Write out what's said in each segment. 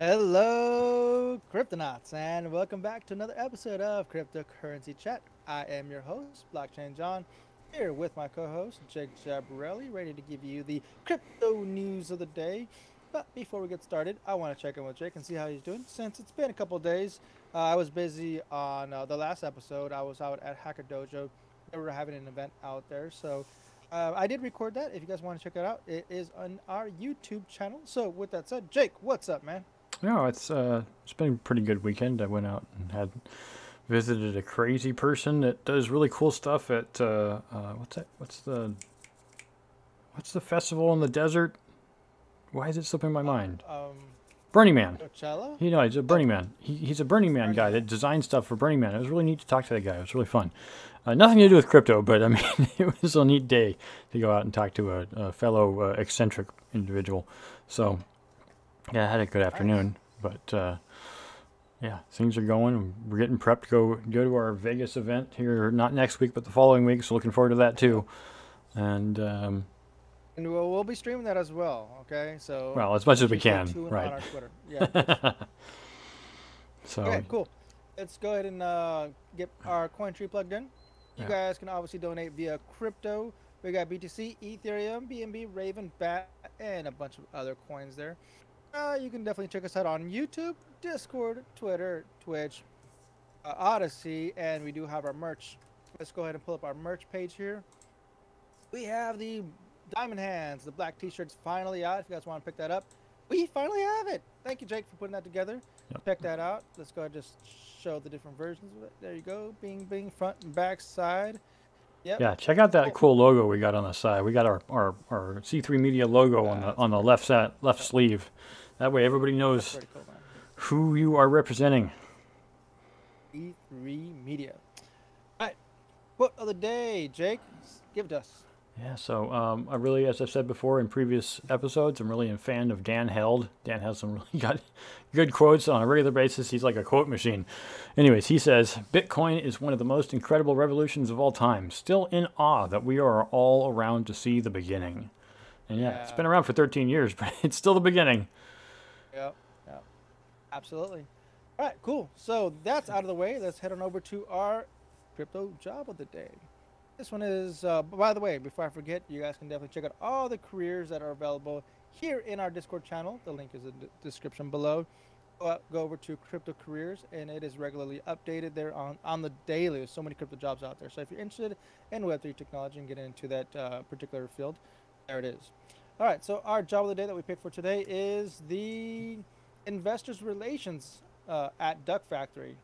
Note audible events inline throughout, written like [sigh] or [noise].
Hello, Cryptonauts, and welcome back to another episode of Cryptocurrency Chat. I am your host, Blockchain John, here with my co-host Jake Jabarelli, ready to give you the crypto news of the day. But before we get started, I want to check in with Jake and see how he's doing. Since it's been a couple days, uh, I was busy on uh, the last episode. I was out at Hacker Dojo. They were having an event out there, so uh, I did record that. If you guys want to check it out, it is on our YouTube channel. So with that said, Jake, what's up, man? No, it's uh, it's been a pretty good weekend. I went out and had visited a crazy person that does really cool stuff at uh, uh, what's that? What's the what's the festival in the desert? Why is it slipping my mind? Um, Burning Man. Coachella. You know, he's a Burning Man. He, he's a Burning Man guy that designs stuff for Burning Man. It was really neat to talk to that guy. It was really fun. Uh, nothing to do with crypto, but I [laughs] mean, it was a neat day to go out and talk to a, a fellow uh, eccentric individual. So, yeah, I had a good afternoon. But uh, yeah, things are going. We're getting prepped to go go to our Vegas event here, not next week, but the following week. So looking forward to that too. And um, And we'll, we'll be streaming that as well. Okay, so well, as much as we can, tuned On right? our Twitter. [laughs] Yeah. So okay, cool. Let's go ahead and uh, get our coin tree plugged in. You Yeah. guys can obviously donate via crypto. We got BTC, Ethereum, BNB, Raven, Bat, and a bunch of other coins there. Uh, you can definitely check us out on YouTube, Discord, Twitter, Twitch, uh, Odysee, and we do have our merch. Let's go ahead and pull up our merch page here. We have the Diamond Hands, the black t-shirts finally out. If you guys want to pick that up, we finally have it. Thank you, Jake, for putting that together. Yep. Check that out. Let's go ahead and just show the different versions of it. There you go. Bing, bing, front and back side. Yep. yeah, check out that cool logo we got on the side. We got our, our, our C3 Media logo on the on the left side, left sleeve. That way, everybody knows cool, who you are representing. E3 Media. All right. Quote of the day, Jake. Give it to us. Yeah, so um, I really, as I've said before in previous episodes, I'm really a fan of Dan Held. Dan has some really [laughs] got good quotes on a regular basis. He's like a quote machine. Anyways, he says Bitcoin is one of the most incredible revolutions of all time. Still in awe that we are all around to see the beginning. And yeah, it's been around for 13 years, [laughs] but it's still the beginning. Yep. Yep. Absolutely. All right, cool. So that's out of the way. Let's head on over to our crypto job of the day. This one is, uh, by the way, before I forget, you guys can definitely check out all the careers that are available here in our Discord channel. The link is in the description below. Go, go over to crypto careers, and it is regularly updated there on, on the daily. There's so many crypto jobs out there. So if you're interested in Web3 technology and getting into that uh, particular field, there it is. All right, so our job of the day that we picked for today is the investors relations uh, at Duck Factory.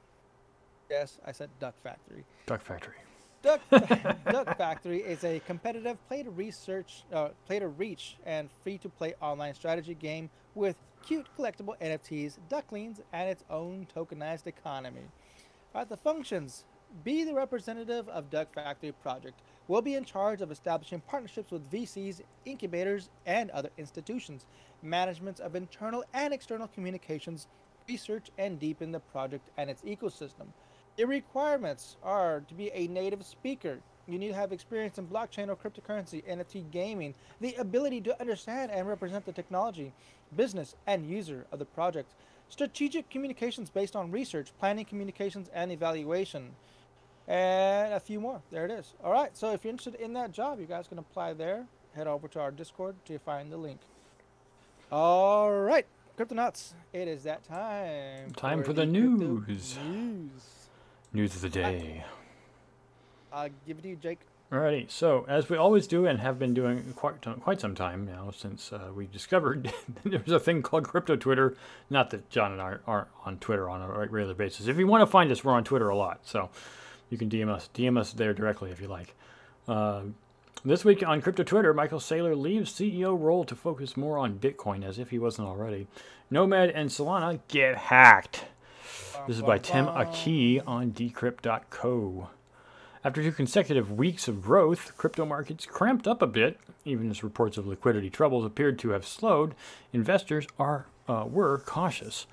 Yes, I said Duck Factory. Duck Factory. Duck, [laughs] [laughs] Duck Factory is a competitive play to research, uh, play to reach, and free to play online strategy game with cute collectible NFTs, ducklings, and its own tokenized economy. All right, the functions. Be the representative of Duck Factory project. Will be in charge of establishing partnerships with VCs, incubators, and other institutions. Management of internal and external communications, research, and deepen the project and its ecosystem. The requirements are to be a native speaker. You need to have experience in blockchain or cryptocurrency, NFT gaming, the ability to understand and represent the technology, business, and user of the project. Strategic communications based on research, planning, communications, and evaluation. And a few more. There it is. All right. So if you're interested in that job, you guys can apply there. Head over to our Discord to find the link. All right, Cryptonauts. It is that time. Time for the crypto news. News. News of the day. I'll give it to you, Jake. Alrighty, so as we always do and have been doing quite quite some time now since uh, we discovered [laughs] there was a thing called crypto Twitter. Not that John and I aren't on Twitter on a regular basis. If you want to find us, we're on Twitter a lot, so you can DM us DM us there directly if you like. Uh, this week on crypto Twitter, Michael Saylor leaves CEO role to focus more on Bitcoin, as if he wasn't already. Nomad and Solana get hacked. This is by Tim Hakki on Decrypt.co. After two consecutive weeks of growth, crypto markets cramped up a bit, even as reports of liquidity troubles appeared to have slowed. Investors are uh, were cautious.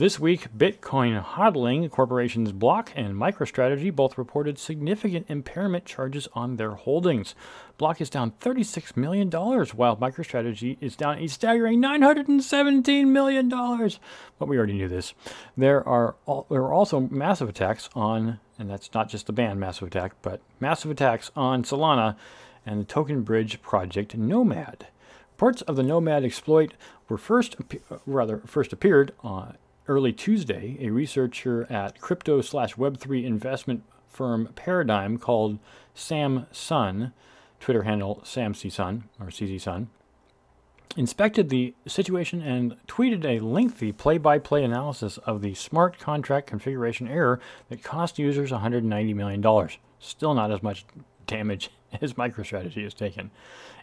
This week, Bitcoin hodling corporations Block and MicroStrategy both reported significant impairment charges on their holdings. Block is down $36 million, while MicroStrategy is down a staggering $917 million. But we already knew this. There are, all, there are also massive attacks on, and that's not just the band Massive Attack, but massive attacks on Solana and the Token Bridge project Nomad. Reports of the Nomad exploit were first, rather, first appeared on early Tuesday, a researcher at crypto slash Web3 investment firm Paradigm called Sam Sun, Twitter handle Sam C. Sun or CZ Sun, inspected the situation and tweeted a lengthy play by play analysis of the smart contract configuration error that cost users $190 million. Still not as much damage [laughs] as MicroStrategy has taken.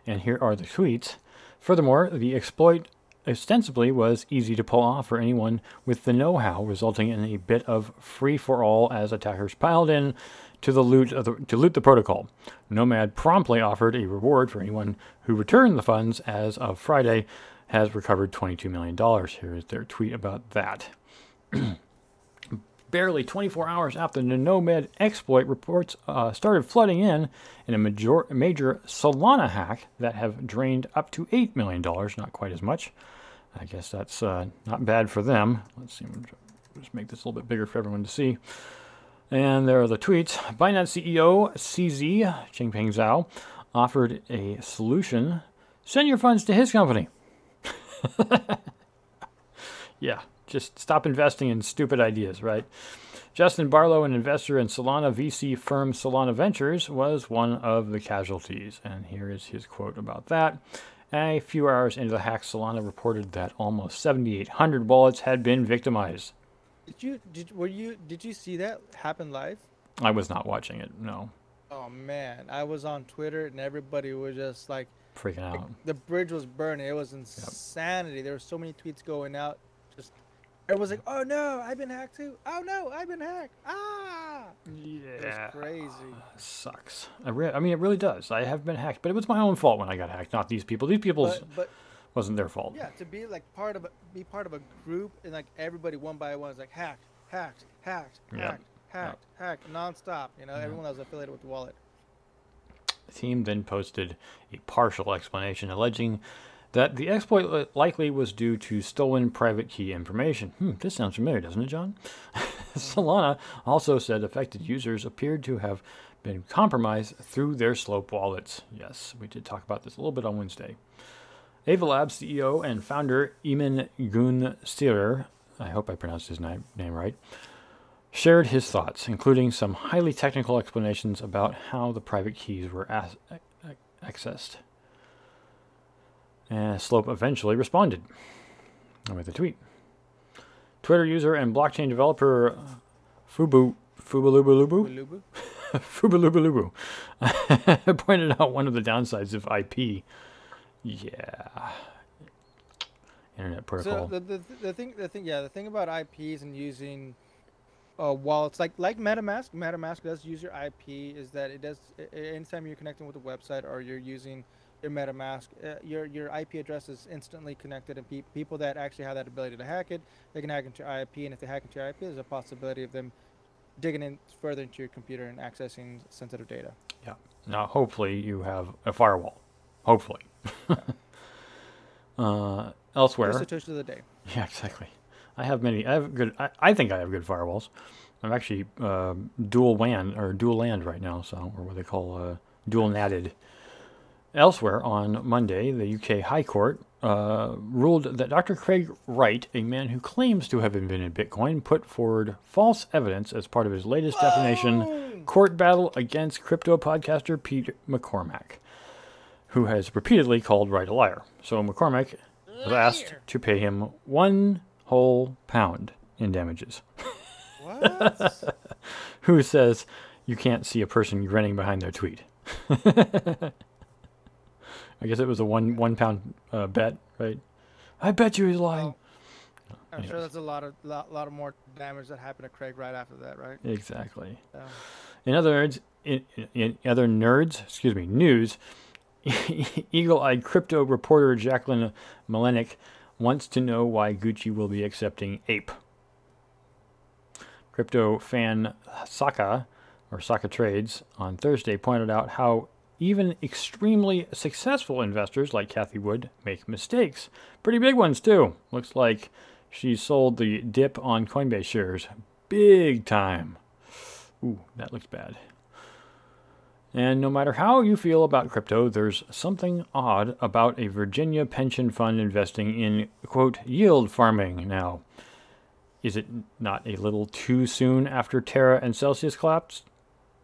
And here are the tweets. Furthermore, the exploit ostensibly was easy to pull off for anyone with the know how, resulting in a bit of free for all as attackers piled in to the loot the, to loot the protocol. Nomad promptly offered a reward for anyone who returned the funds as of Friday has recovered $22 million. Here is their tweet about that. [clears throat] Barely 24 hours after the Nomad exploit, reports uh, started flooding in in a major, major Solana hack that have drained up to $8 million, not quite as much. I guess that's uh, not bad for them. Let's see, just make this a little bit bigger for everyone to see. And there are the tweets. Binance CEO CZ, Changpeng Zhao, offered a solution. Send your funds to his company. [laughs] yeah, just stop investing in stupid ideas, right? Justin Barlow, an investor in Solana VC firm Solana Ventures, was one of the casualties. And here is his quote about that. A few hours into the hack, Solana reported that almost 7,800 wallets had been victimized. Did you did were you did you see that happen live? I was not watching it. No. Oh man, I was on Twitter and everybody was just like freaking out. Like, the bridge was burning. It was insanity. Yep. There were so many tweets going out. Just everyone's like, "Oh no, I've been hacked too. Oh no, I've been hacked. Ah." Yeah. crazy. sucks. I, re- I mean, it really does. I have been hacked, but it was my own fault when I got hacked, not these people. These people's but, but wasn't their fault. Yeah, to be like part of a, be part of a group and like everybody one by one is like hacked, hacked, hacked, hacked, hacked, yep. hacked, nonstop. You know, everyone that was affiliated with the wallet. The team then posted a partial explanation alleging that the exploit likely was due to stolen private key information. Hmm, this sounds familiar, doesn't it, John? [laughs] Solana also said affected users appeared to have been compromised through their Slope wallets. Yes, we did talk about this a little bit on Wednesday. Ava Labs CEO and founder Emin Gün I hope I pronounced his name, right, shared his thoughts, including some highly technical explanations about how the private keys were accessed. And Slope eventually responded with a tweet. Twitter user and blockchain developer Fubu Fubalubulubu Fubalubulubu [laughs] [laughs] pointed out one of the downsides of IP. Yeah. Internet protocol. So the, the, the thing the thing yeah the thing about IPs and using uh, wallets like like MetaMask MetaMask does use your IP is that it does anytime you're connecting with a website or you're using your MetaMask, uh, your your IP address is instantly connected, and pe- people that actually have that ability to hack it, they can hack into your IP, and if they hack into your IP, there's a possibility of them digging in further into your computer and accessing sensitive data. Yeah. Now, hopefully, you have a firewall. Hopefully. Yeah. [laughs] uh, elsewhere. Touch of the day. [laughs] Yeah, exactly. I have many. I have good. I, I think I have good firewalls. I'm actually uh, dual WAN or dual land right now, so or what they call uh, dual natted. Elsewhere on Monday, the UK High Court uh, ruled that Dr. Craig Wright, a man who claims to have invented Bitcoin, put forward false evidence as part of his latest defamation court battle against crypto podcaster Pete McCormack, who has repeatedly called Wright a liar. So McCormack was asked to pay him one whole pound in damages. What? [laughs] who says you can't see a person grinning behind their tweet? [laughs] I guess it was a one one pound uh, bet, right? I bet you he's lying. I'm Anyways. sure that's a lot of lot, lot of more damage that happened to Craig right after that, right? Exactly. In other words, in, in, in other nerds, excuse me, news, [laughs] eagle-eyed crypto reporter Jacquelyn Melinek wants to know why Gucci will be accepting Ape, Crypto fan Saka, or Saka Trades, on Thursday pointed out how even extremely successful investors like Cathie Wood make mistakes. Pretty big ones, too. Looks like she sold the dip on Coinbase shares big time. Ooh, that looks bad. And no matter how you feel about crypto, there's something odd about a Virginia pension fund investing in, quote, yield farming now. Is it not a little too soon after Terra and Celsius collapsed?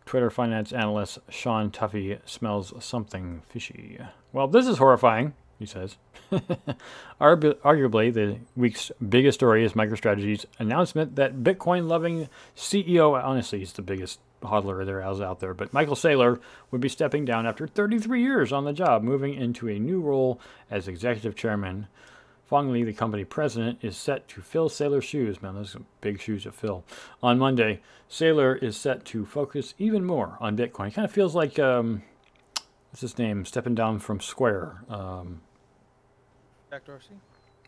Twitter finance analyst Sean Tuffy smells something fishy. Well, this is horrifying, he says. [laughs] Arguably, the week's biggest story is MicroStrategy's announcement that Bitcoin loving CEO, honestly, he's the biggest hodler there is out there, but Michael Saylor would be stepping down after 33 years on the job, moving into a new role as executive chairman. Le, the company president, is set to fill Saylor's shoes. Man, those are big shoes to fill. On Monday, Saylor is set to focus even more on Bitcoin. It kind of feels like, um, what's his name, stepping down from Square. Um, Jack Dorsey?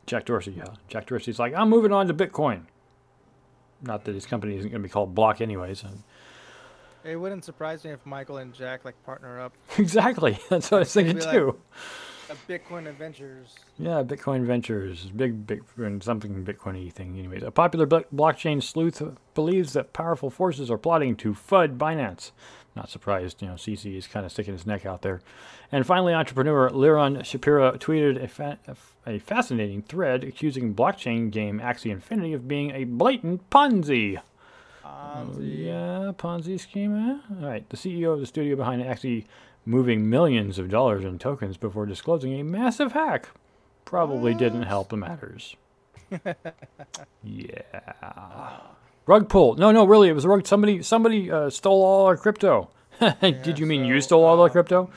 Jack Dorsey, yeah. Jack Dorsey's like, I'm moving on to Bitcoin. Not that his company isn't going to be called Block anyways. It wouldn't surprise me if Michael and Jack like partner up. [laughs] Exactly. That's what I was thinking too. Like Bitcoin Adventures. Yeah, Bitcoin Ventures, big Bitcoin something Bitcoiny thing. Anyways, a popular blockchain sleuth believes that powerful forces are plotting to FUD Binance. Not surprised, you know, CZ is kind of sticking his neck out there. And finally, entrepreneur Liron Shapira tweeted a, fa- a fascinating thread accusing blockchain game Axie Infinity of being a blatant Ponzi. Ponzi. Oh, yeah, Ponzi scheme. All right. The CEO of the studio behind actually moving millions of dollars in tokens before disclosing a massive hack probably didn't help the matters. [laughs] yeah. Rug pull. No, no, really, it was a rug. Somebody, somebody uh, stole all our crypto. [laughs] Did yeah, you mean so, you stole all uh, our crypto?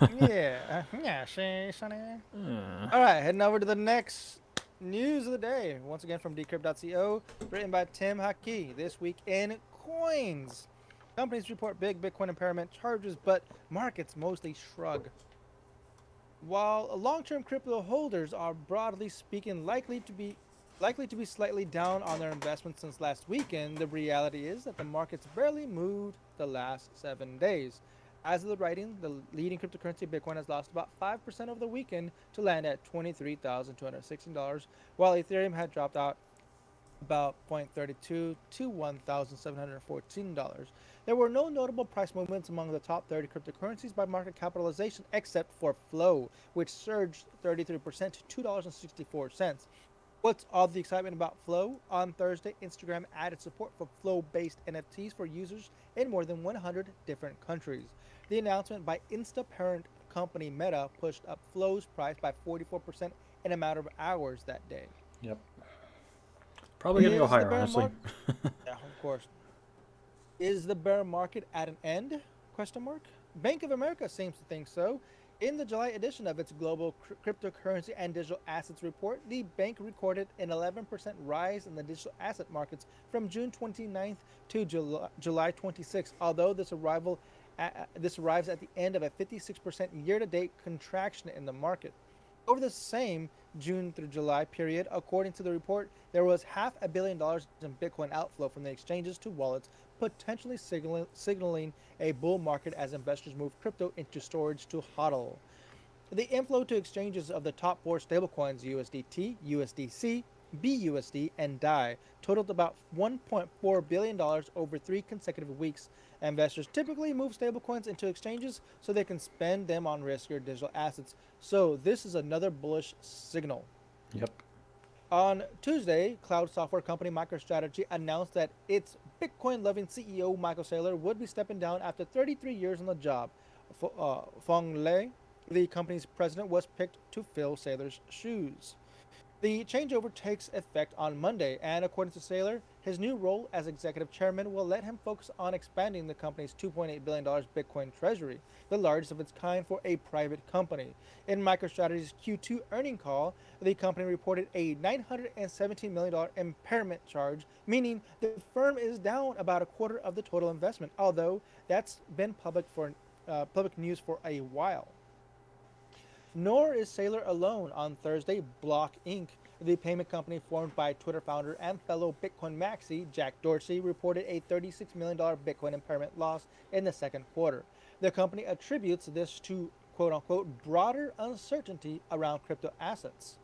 [laughs] yeah, yeah, Sonny. Uh. All right, heading over to the next News of the day, once again from Decrypt.co, written by Tim Hakki. This week in coins. Companies report big Bitcoin impairment charges, but markets mostly shrug. While long-term crypto holders are broadly speaking likely to be likely to be slightly down on their investments since last weekend, the reality is that the markets barely moved the last seven days. As of the writing, the leading cryptocurrency Bitcoin has lost about 5% over the weekend to land at $23,216, while Ethereum had dropped out about 0.32 to $1,714. There were no notable price movements among the top 30 cryptocurrencies by market capitalization except for Flow, which surged 33% to $2.64. What's all the excitement about Flow? On Thursday, Instagram added support for Flow based NFTs for users in more than 100 different countries. The announcement by Insta parent company Meta pushed up Flow's price by 44% in a matter of hours that day. Yep. Probably going to go higher, honestly. [laughs] yeah, of course. Is the bear market at an end? Question mark. Bank of America seems to think so. In the July edition of its global cryptocurrency and digital assets report, the bank recorded an 11% rise in the digital asset markets from June 29th to July, July 26th. Although this arrival this arrives at the end of a 56% year-to-date contraction in the market. Over the same June through July period, according to the report, there was half a billion dollars in Bitcoin outflow from the exchanges to wallets, potentially signaling, signaling a bull market as investors move crypto into storage to hodl. The inflow to exchanges of the top four stablecoins USDT, USDC, BUSD, and DAI totaled about $1.4 billion over three consecutive weeks. Investors typically move stablecoins into exchanges so they can spend them on riskier digital assets. So this is another bullish signal. Yep. On Tuesday, cloud software company MicroStrategy announced that its Bitcoin-loving CEO Michael Saylor would be stepping down after 33 years on the job. Uh, Phong Le, the company's president, was picked to fill Saylor's shoes. The changeover takes effect on Monday, and according to Saylor, his new role as executive chairman will let him focus on expanding the company's $2.8 billion Bitcoin treasury, the largest of its kind for a private company. In MicroStrategy's Q2 earning call, the company reported a $917 million impairment charge, meaning the firm is down about a quarter of the total investment, although that's been public for uh, public news for a while. Nor is Saylor alone. On Thursday, Block Inc., The payment company formed by Twitter founder and fellow Bitcoin maxi Jack Dorsey reported a $36 million Bitcoin impairment loss in the second quarter. The company attributes this to quote unquote broader uncertainty around crypto assets.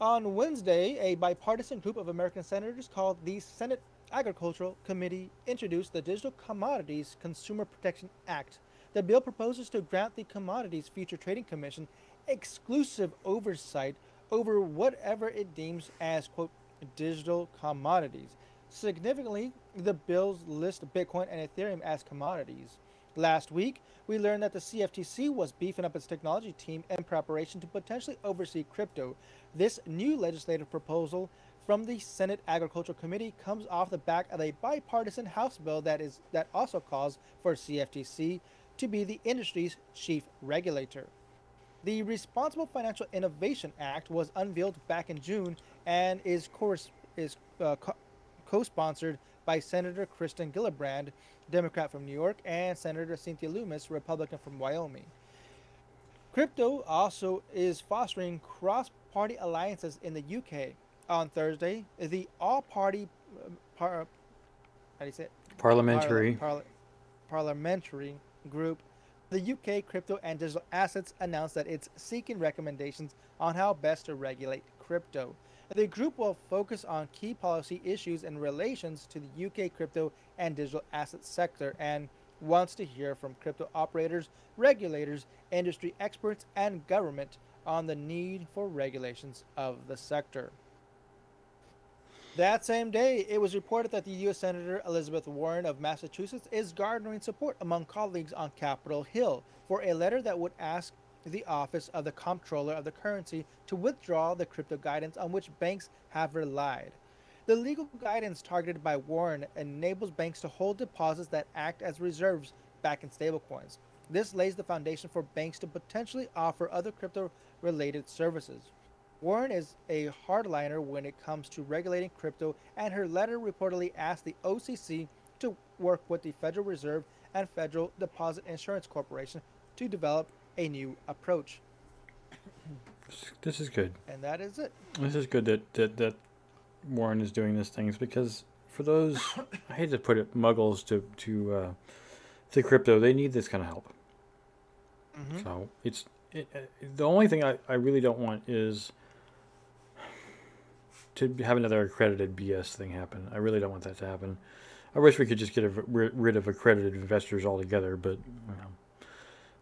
On Wednesday, a bipartisan group of American senators called the Senate Agricultural Committee introduced the Digital Commodities Consumer Protection Act. The bill proposes to grant the Commodities Future Trading Commission exclusive oversight over whatever it deems as, quote, digital commodities. Significantly, the bills list Bitcoin and Ethereum as commodities. Last week, we learned that the CFTC was beefing up its technology team in preparation to potentially oversee crypto. This new legislative proposal from the Senate Agricultural Committee comes off the back of a bipartisan House bill that is that also calls for CFTC to be the industry's chief regulator. The Responsible Financial Innovation Act was unveiled back in June and is, is uh, co sponsored by Senator Kirsten Gillibrand, Democrat from New York, and Senator Cynthia Lummis, Republican from Wyoming. Crypto also is fostering cross party alliances in the UK. On Thursday, the all party uh, par, how do you say it? Parliamentary. Parla- parliamentary group the UK Crypto and Digital Assets announced that it's seeking recommendations on how best to regulate crypto. The group will focus on key policy issues in relations to the UK crypto and digital asset sector and wants to hear from crypto operators, regulators, industry experts, and government on the need for regulations of the sector. That same day, it was reported that the U.S. Senator Elizabeth Warren of Massachusetts is garnering support among colleagues on Capitol Hill for a letter that would ask the Office of the Comptroller of the Currency to withdraw the crypto guidance on which banks have relied. The legal guidance targeted by Warren enables banks to hold deposits that act as reserves back in stablecoins. This lays the foundation for banks to potentially offer other crypto related services. Warren is a hardliner when it comes to regulating crypto, and her letter reportedly asked the OCC to work with the Federal Reserve and Federal Deposit Insurance Corporation to develop a new approach. This is good. And that is it. This is good that, that, that Warren is doing these things because for those, I hate to put it, muggles to to uh, to crypto, they need this kind of help. Mm-hmm. So it's it, uh, the only thing I, I really don't want is to have another accredited BS thing happen. I really don't want that to happen. I wish we could just get a, rid of accredited investors altogether, but you know,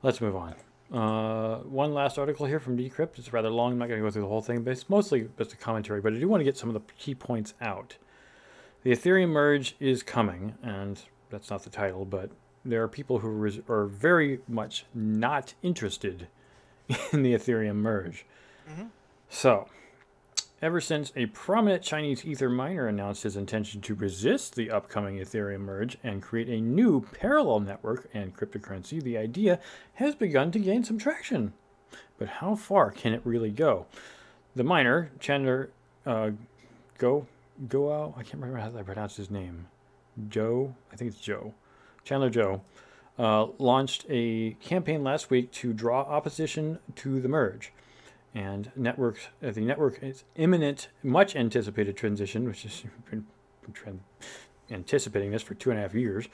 let's move on. Uh, one last article here from Decrypt. It's rather long. I'm not going to go through the whole thing, but it's mostly just a commentary. But I do want to get some of the key points out. The Ethereum merge is coming, and that's not the title, but there are people who are very much not interested [laughs] in the Ethereum merge. Mm-hmm. So, Ever since a prominent Chinese Ether miner announced his intention to resist the upcoming Ethereum merge and create a new parallel network and cryptocurrency, the idea has begun to gain some traction. But how far can it really go? The miner, Chandler uh, Go Goao, I can't remember how I pronounce his name. Joe, I think it's Joe. Chandler Joe uh, launched a campaign last week to draw opposition to the merge and networks uh, the network is imminent, much anticipated transition, which has been anticipating this for two and a half years,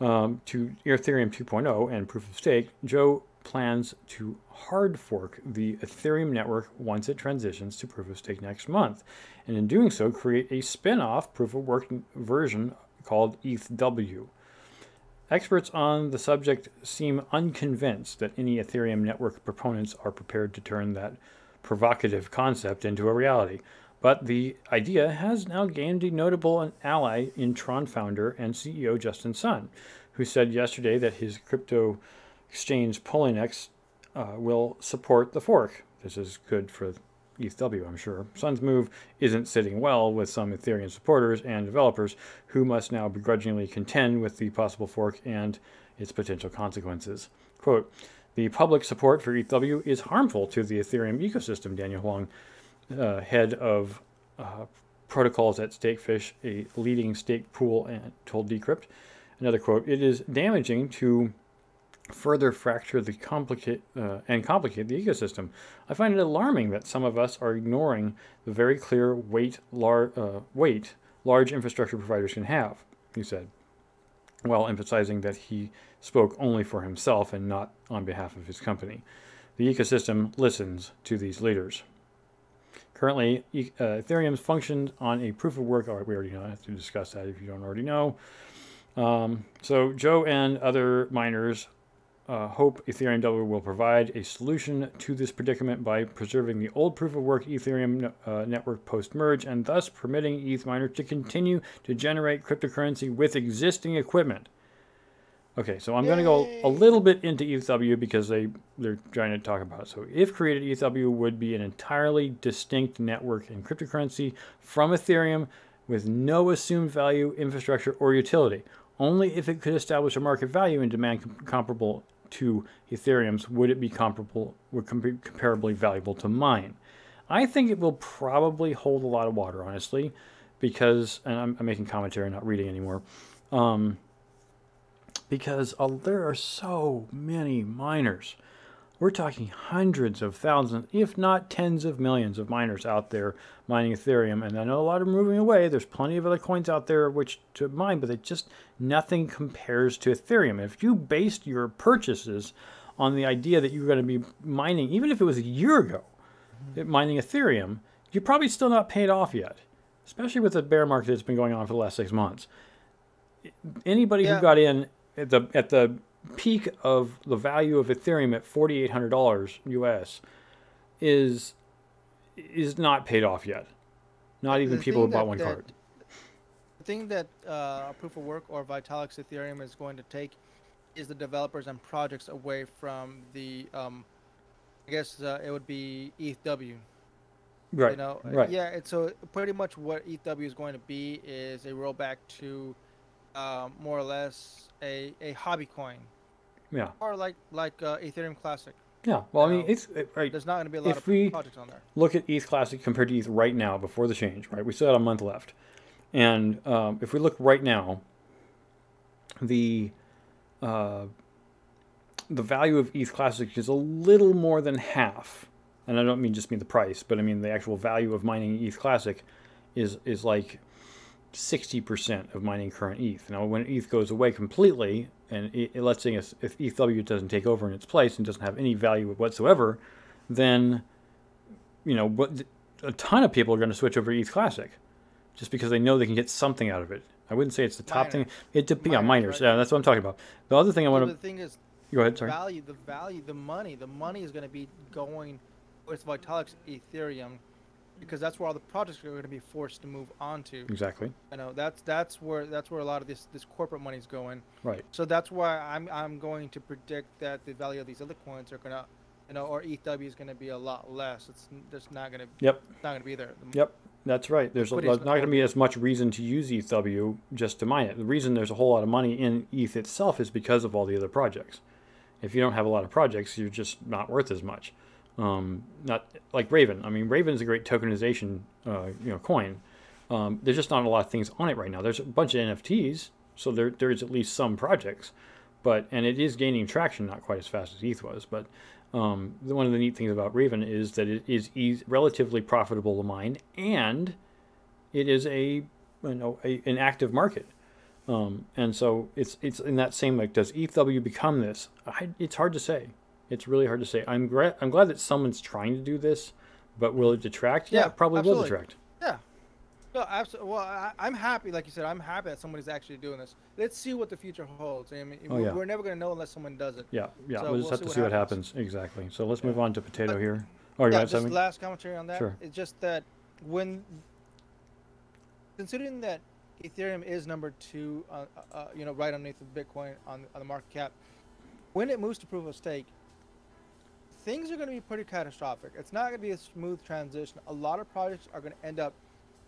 um, to Ethereum 2.0 and proof of stake. Joe plans to hard fork the Ethereum network once it transitions to proof of stake next month, and in doing so, create a spin off proof of work version called ETHW. Experts on the subject seem unconvinced that any Ethereum network proponents are prepared to turn that provocative concept into a reality. But the idea has now gained a notable ally in Tron founder and CEO Justin Sun, who said yesterday that his crypto exchange Poloniex uh, will support the fork. This is good for ETHW, I'm sure. Sun's move isn't sitting well with some Ethereum supporters and developers who must now begrudgingly contend with the possible fork and its potential consequences. Quote, the public support for ETHW is harmful to the Ethereum ecosystem, Daniel Huang, uh, head of uh, protocols at Stakefish, a leading stake pool, and told Decrypt. Another quote, it is damaging to further fracture the complicate uh, and complicate the ecosystem. I find it alarming that some of us are ignoring the very clear weight, lar- uh, weight large infrastructure providers can have, he said, while emphasizing that he spoke only for himself and not on behalf of his company. The ecosystem listens to these leaders. Currently, uh, Ethereum functions on a proof of work. Oh, we already know. I have to discuss that if you don't already know. Um, so, Joe and other miners uh, hope Ethereum W will provide a solution to this predicament by preserving the old proof of work Ethereum uh, network post merge and thus permitting ETH miners to continue to generate cryptocurrency with existing equipment. Okay, so I'm going to go a little bit into ETHW because they, they're trying to talk about it. So, if created, ETHW would be an entirely distinct network in cryptocurrency from Ethereum with no assumed value, infrastructure, or utility. Only if it could establish a market value and demand com- comparable to Ethereum's, would it be comparable, would com- comparably valuable to mine? I think it will probably hold a lot of water, honestly, because, and I'm, I'm making commentary, not reading anymore, um, because uh, there are so many miners. We're talking hundreds of thousands, if not tens of millions of miners out there mining Ethereum. And I know a lot of them moving away. There's plenty of other coins out there which to mine, but it just nothing compares to Ethereum. If you based your purchases on the idea that you're going to be mining, even if it was a year ago, mining Ethereum, you're probably still not paid off yet, especially with the bear market that's been going on for the last six months. Anybody yeah. who got in at the at the peak of the value of Ethereum at forty eight hundred dollars US is is not paid off yet. Not even the people who bought one that, card. The thing that uh, proof of work or Vitalik's Ethereum is going to take is the developers and projects away from the. Um, I guess uh, it would be ETHW. Right. You know. Right. Yeah. So pretty much what ETHW is going to be is a rollback to um, more or less a, a hobby coin. Yeah. Or like like uh, Ethereum Classic. Yeah. Well, I mean, it's it, right. There's not going to be a lot if of projects on there. Look at ETH Classic compared to ETH right now before the change. Right. We still have a month left, and um, if we look right now, the uh, the value of ETH Classic is a little more than half. And I don't mean just mean the price, but I mean the actual value of mining ETH Classic is is like 60% of mining current ETH. Now, when ETH goes away completely, and it, let's say if, if ETHW doesn't take over in its place and doesn't have any value whatsoever, then, you know, what, a ton of people are going to switch over to ETH Classic just because they know they can get something out of it. I wouldn't say it's the top thing. It de- miners, yeah, miners. Right? Yeah, that's what I'm talking about. The other thing I want to. The thing is, go ahead. Sorry. Value, the value, the money, the money is going to be going with Vitalik's Ethereum because that's where all the projects are going to be forced to move on to. Exactly. You know, that's that's where that's where a lot of this this corporate money is going. Right. So that's why I'm I'm going to predict that the value of these other coins are going to, you know, or ETHW is going to be a lot less. It's just not going to. Yep. not going to be there. Yep. That's right. There's, a, there's not going to be as much reason to use ETHW just to mine it. The reason there's a whole lot of money in ETH itself is because of all the other projects. If you don't have a lot of projects, you're just not worth as much. Um, not like Raven. I mean, Raven is a great tokenization, uh, you know, coin. Um, there's just not a lot of things on it right now. There's a bunch of NFTs, so there there's at least some projects, but and it is gaining traction, not quite as fast as ETH was. But um, one of the neat things about Raven is that it is relatively profitable to mine, and it is a you know a, an active market. Um, and so it's it's in that same like does ETHW become this? I, it's hard to say. It's really hard to say. I'm glad. I'm glad that someone's trying to do this, but will it detract? Yeah, yeah probably absolutely. will detract. Yeah. No, absolutely. Well, I, am happy, like you said, I'm happy that somebody's actually doing this. Let's see what the future holds. I mean, oh, we're, yeah. we're never going to know unless someone does it. Yeah, yeah. So we'll just we'll have to see what happens. happens. Exactly. So let's yeah. move on to potato but, here. Oh, you yeah, just something? last commentary on that. Sure. It's just that when, considering that Ethereum is number two, uh, uh, you know, right underneath Bitcoin on, on the market cap, when it moves to proof of stake, things are going to be pretty catastrophic. It's not going to be a smooth transition. A lot of projects are going to end up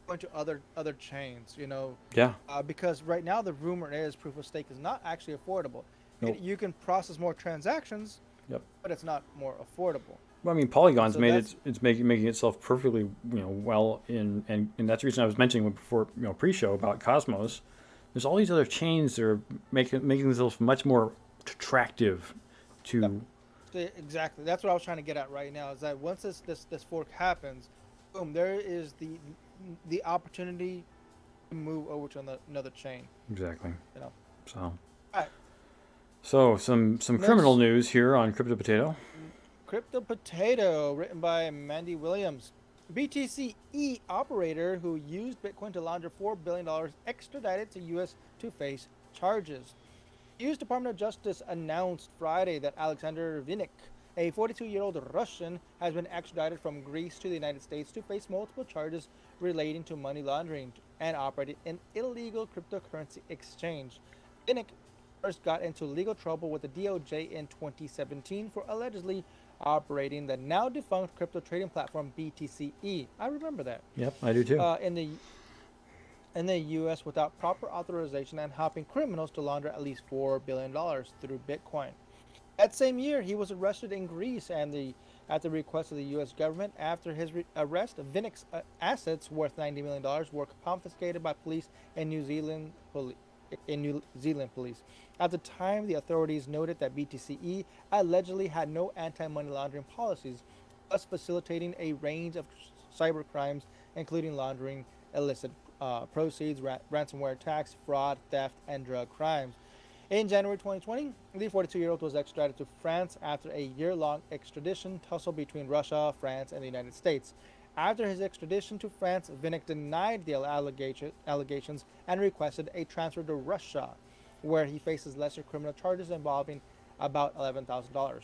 going to other other chains. You know. Yeah. Uh, because right now the rumor is proof of stake is not actually affordable. Nope. It, you can process more transactions. Yep. But it's not more affordable. Well, I mean, Polygon's so made it. It's making making itself perfectly, you know, well in, and and that's the reason I was mentioning before, you know, pre-show about Cosmos. There's all these other chains that are making making themselves much more attractive to. Yep. Exactly. That's what I was trying to get at right now. Is that once this this, this fork happens, boom, there is the the opportunity to move over to another, another chain. Exactly. You know. So. All right. So some some Next. criminal news here on Crypto Potato. Crypto Potato, written by Mandy Williams. BTCE operator who used Bitcoin to launder $4 billion extradited to U.S. to face charges. The U.S. Department of Justice announced Friday that Alexander Vinnik, a 42 year old Russian, has been extradited from Greece to the United States to face multiple charges relating to money laundering and operating an illegal cryptocurrency exchange. Vinnik first got into legal trouble with the DOJ in 2017 for allegedly operating the now defunct crypto trading platform BTCE. I remember that. Yep, I do too. Uh, in the in the U.S. without proper authorization and helping criminals to launder at least four billion dollars through Bitcoin. That same year, he was arrested in Greece and the at the request of the U.S. government. After his re- arrest, Vinnik's uh, assets worth $90 million were confiscated by police in New Zealand. Poli- in New Zealand police. At the time, the authorities noted that BTCE allegedly had no anti money laundering policies, thus facilitating a range of cyber crimes, including laundering illicit uh, proceeds, ra- ransomware attacks, fraud, theft, and drug crimes. In January 2020, the 42 year old was extradited to France after a year long extradition tussle between Russia, France, and the United States. After his extradition to France, Vinnik denied the allegations and requested a transfer to Russia, where he faces lesser criminal charges involving about $11,000.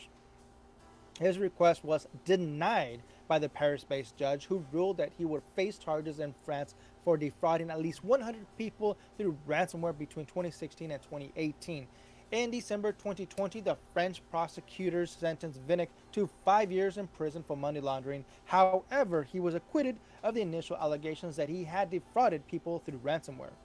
His request was denied by the Paris based judge, who ruled that he would face charges in France for defrauding at least 100 people through ransomware between 2016 and 2018. In December 2020, the French prosecutors sentenced Vinnik to five years in prison for money laundering. However, he was acquitted of the initial allegations that he had defrauded people through ransomware.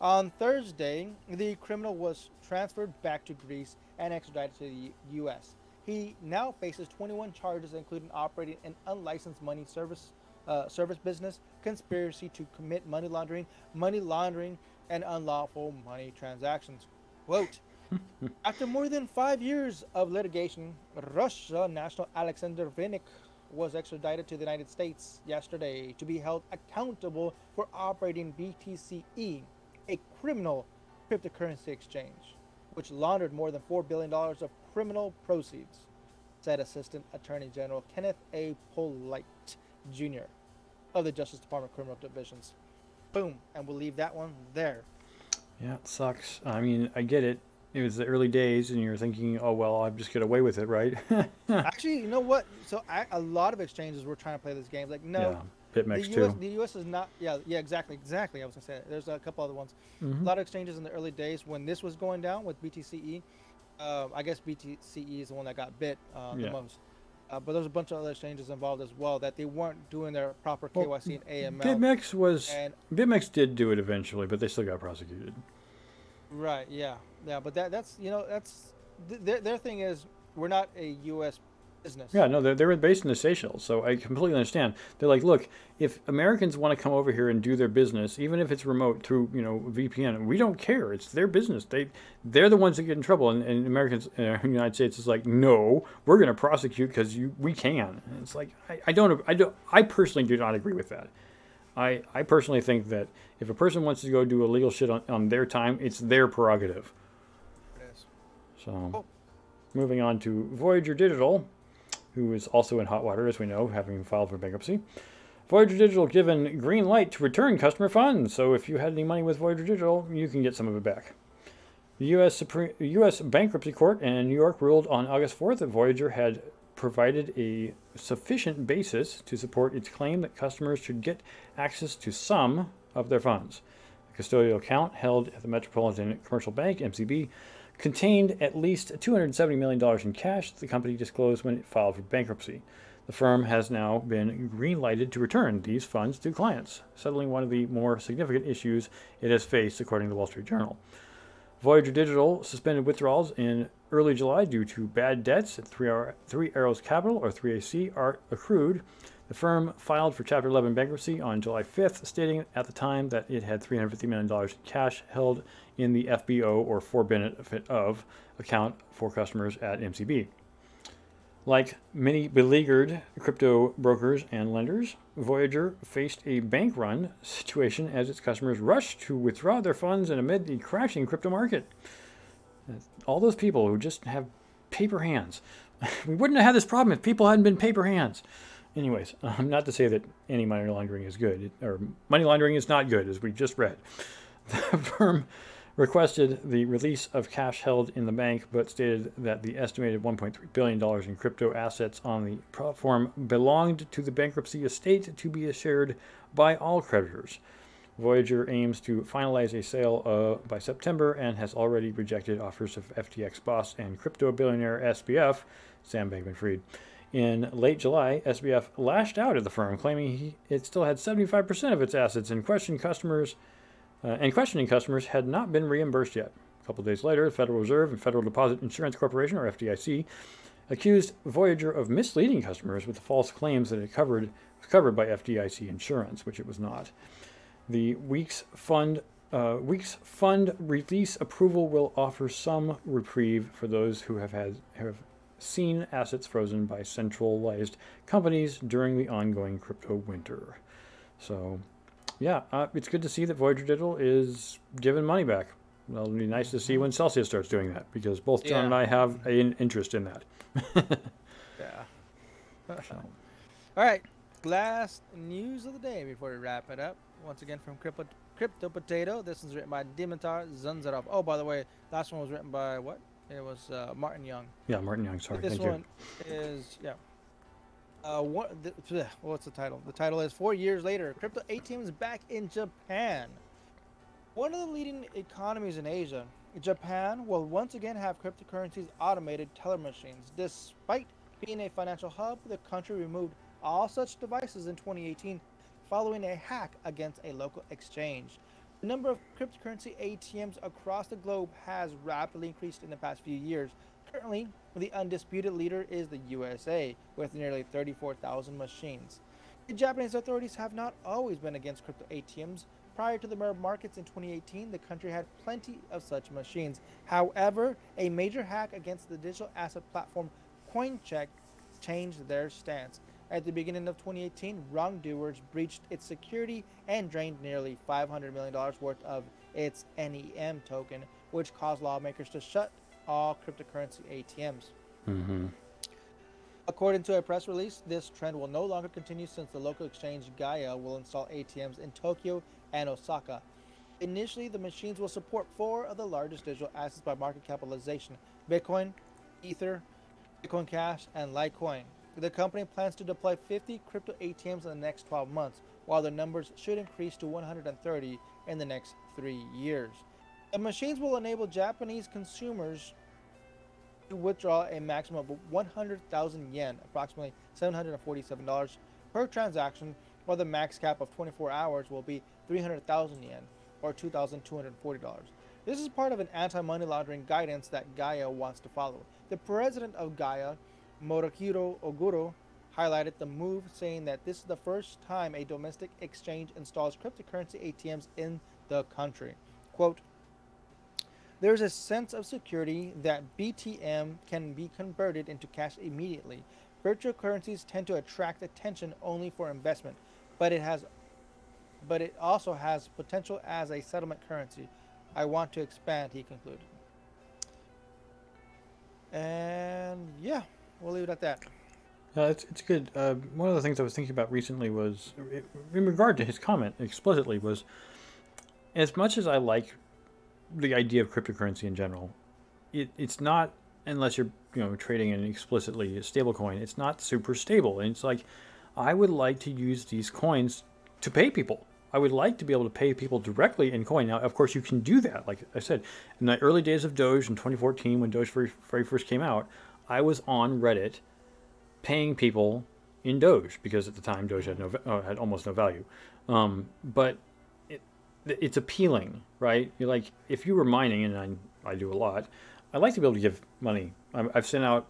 On Thursday, the criminal was transferred back to Greece and extradited to the U.S. He now faces 21 charges, including operating an unlicensed money service uh, service business, conspiracy to commit money laundering, money laundering, and unlawful money transactions. Quote. [laughs] After more than five years of litigation, Russia national Alexander Vinnik was extradited to the United States yesterday to be held accountable for operating BTCE, a criminal cryptocurrency exchange, which laundered more than $4 billion of criminal proceeds, said Assistant Attorney General Kenneth A. Polite Jr. of the Justice Department Criminal Divisions. Boom, and we'll leave that one there. Yeah, it sucks. I mean, I get it it was the early days and you're thinking oh well I'll just get away with it right [laughs] actually you know what so I, a lot of exchanges were trying to play this game like no yeah, BitMEX the US, too. the us is not yeah yeah exactly exactly i was gonna say there's a couple other ones mm-hmm. a lot of exchanges in the early days when this was going down with btce uh, i guess btce is the one that got bit uh, the yeah. most uh, but there's a bunch of other exchanges involved as well that they weren't doing their proper KYC well, and AML. BitMEX was and, BitMEX did do it eventually, but they still got prosecuted. Right. Yeah. Yeah. But that that's you know that's th- their their thing is we're not a U.S. business. Yeah. No, they're they're based in the Seychelles, so I completely understand. They're like, look, if Americans want to come over here and do their business, even if it's remote through you know VPN, we don't care. It's their business. They they're the ones that get in trouble, and, and Americans uh, in [laughs] the United States is like, no, we're going to prosecute because you we can. And it's like I, I don't I don't I personally do not agree with that. I, I personally think that if a person wants to go do illegal shit on, on their time, it's their prerogative. Yes. So, oh. moving on to Voyager Digital, who is also in hot water, as we know, having filed for bankruptcy. Voyager Digital given green light to return customer funds. So, if you had any money with Voyager Digital, you can get some of it back. The U.S. Supreme, U.S. Bankruptcy Court in New York ruled on August 4th that Voyager had provided a sufficient basis to support its claim that customers should get access to some of their funds. The custodial account held at the Metropolitan Commercial Bank, MCB, contained at least $270 million in cash the company disclosed when it filed for bankruptcy. The firm has now been green lighted to return these funds to clients, settling one of the more significant issues it has faced, according to the Wall Street Journal. Voyager Digital suspended withdrawals in early July due to bad debts at Three, Three Arrows Capital, or 3AC, are accrued. The firm filed for Chapter 11 bankruptcy on July 5th, stating at the time that it had $350 million in cash held in the FBO or for benefit of account for customers at MCB. Like many beleaguered crypto brokers and lenders, Voyager faced a bank run situation as its customers rushed to withdraw their funds and amid the crashing crypto market. All those people who just have paper hands. [laughs] we wouldn't have had this problem if people hadn't been paper hands. Anyways, um, [laughs] not to say that any money laundering is good, or money laundering is not good, as we just read. [laughs] The firm requested the release of cash held in the bank, but stated that the estimated $1.3 billion in crypto assets on the platform belonged to the bankruptcy estate to be shared by all creditors. Voyager aims to finalize a sale uh, by September and has already rejected offers of FTX boss and crypto billionaire SBF, Sam Bankman Fried. In late July, SBF lashed out at the firm, claiming he, it still had 75% of its assets and questioned customers uh, and questioning customers had not been reimbursed yet. A couple days later, the Federal Reserve and Federal Deposit Insurance Corporation, or FDIC, accused Voyager of misleading customers with false claims that it covered was covered by FDIC insurance, which it was not. The week's fund uh, week's fund release approval will offer some reprieve for those who have had have seen assets frozen by centralized companies during the ongoing crypto winter. So yeah, uh, it's good to see that Voyager Digital is giving money back. Well, it'll be nice to see when Celsius starts doing that because both John yeah. and I have an interest in that. [laughs] yeah. All right. Last news of the day before we wrap it up. Once again from Crypto, Crypto Potato. This is written by Dimitar Dzhondzhorov. Oh, by the way, last one was written by what? It was uh, Martin Young. Yeah, Martin Young. Sorry. This Thank one you. is yeah. Uh, what, the, what's the title? The title is Four Years Later, Crypto ATMs Back in Japan. One of the leading economies in Asia, Japan will once again have cryptocurrencies automated teller machines. Despite being a financial hub, the country removed all such devices in 2018 following a hack against a local exchange. The number of cryptocurrency ATMs across the globe has rapidly increased in the past few years, Currently, the undisputed leader is the USA, with nearly 34,000 machines. The Japanese authorities have not always been against crypto ATMs. Prior to the bear markets in 2018, the country had plenty of such machines. However, a major hack against the digital asset platform CoinCheck changed their stance. At the beginning of 2018, wrongdoers breached its security and drained nearly $500 million worth of its NEM token, which caused lawmakers to shut all cryptocurrency ATMs. Mm-hmm. According to a press release, this trend will no longer continue since the local exchange Gaia will install ATMs in Tokyo and Osaka. Initially, the machines will support four of the largest digital assets by market capitalization Bitcoin, Ether, Bitcoin Cash, and Litecoin. The company plans to deploy 50 crypto ATMs in the next 12 months, while the numbers should increase to 130 in the next three years. The machines will enable Japanese consumers withdraw a maximum of 100,000 yen, approximately $747 per transaction, while the max cap of 24 hours will be 300,000 yen, or $2,240. This is part of an anti-money laundering guidance that Gaia wants to follow. The president of Gaia, Morihiro Oguro, highlighted the move, saying that this is the first time a domestic exchange installs cryptocurrency ATMs in the country. Quote, there's a sense of security that BTM can be converted into cash immediately. Virtual currencies tend to attract attention only for investment, but it has but it also has potential as a settlement currency. I want to expand, he concluded. And yeah, we'll leave it at that. Uh, it's, it's good. Uh, one of the things I was thinking about recently was, in regard to his comment explicitly, was as much as I like the idea of cryptocurrency in general. It, it's not unless you're you know trading an explicitly stable coin. It's not super stable, and it's like I would like to use these coins to pay people. I would like to be able to pay people directly in coin. Now, of course, you can do that. Like I said, in the early days of Doge in 2014, when Doge very, very first came out, I was on Reddit paying people in Doge because at the time Doge had no uh, had almost no value. Um, but it's appealing, right? You're like, if you were mining, and I, I do a lot, I like to be able to give money. i have sent out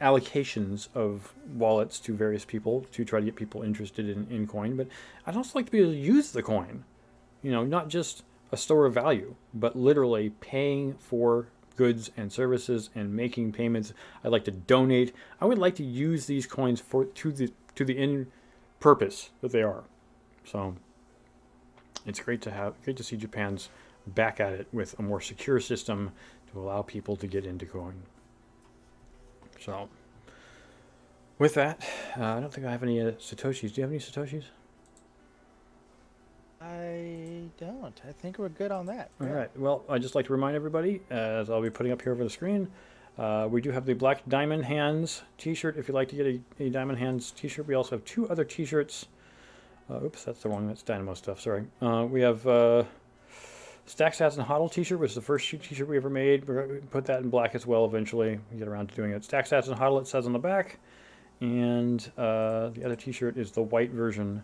allocations of wallets to various people to try to get people interested in, in coin, but I'd also like to be able to use the coin. You know, not just a store of value, but literally paying for goods and services and making payments. I'd like to donate. I would like to use these coins for to the to the end purpose that they are. So it's great to have great to see Japan's back at it with a more secure system to allow people to get into coin. So with that, uh, I don't think I have any uh, satoshis. Do you have any satoshis? I don't. I think we're good on that. All Yeah. right. Well, I'd just like to remind everybody, as I'll be putting up here over the screen, uh, we do have the Black Diamond Hands t-shirt. If you'd like to get a, a Diamond Hands t-shirt, we also have two other t-shirts. Uh, oops, that's the wrong. That's Dynamo stuff. Sorry. Uh, we have uh, Stack Sats and Hodl t-shirt, which is the first t-shirt we ever made. We're going to put that in black as well eventually. We get around to doing it. Stack Sats and Hodl, it says on the back. And uh, the other t-shirt is the white version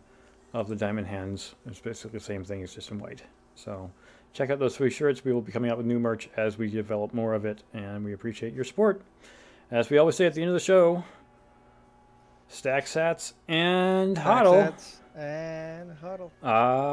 of the Diamond Hands. It's basically the same thing, it's just in white. So check out those three shirts. We will be coming out with new merch as we develop more of it, and we appreciate your support. As we always say at the end of the show, stack sats and huddle. And huddle. Adios.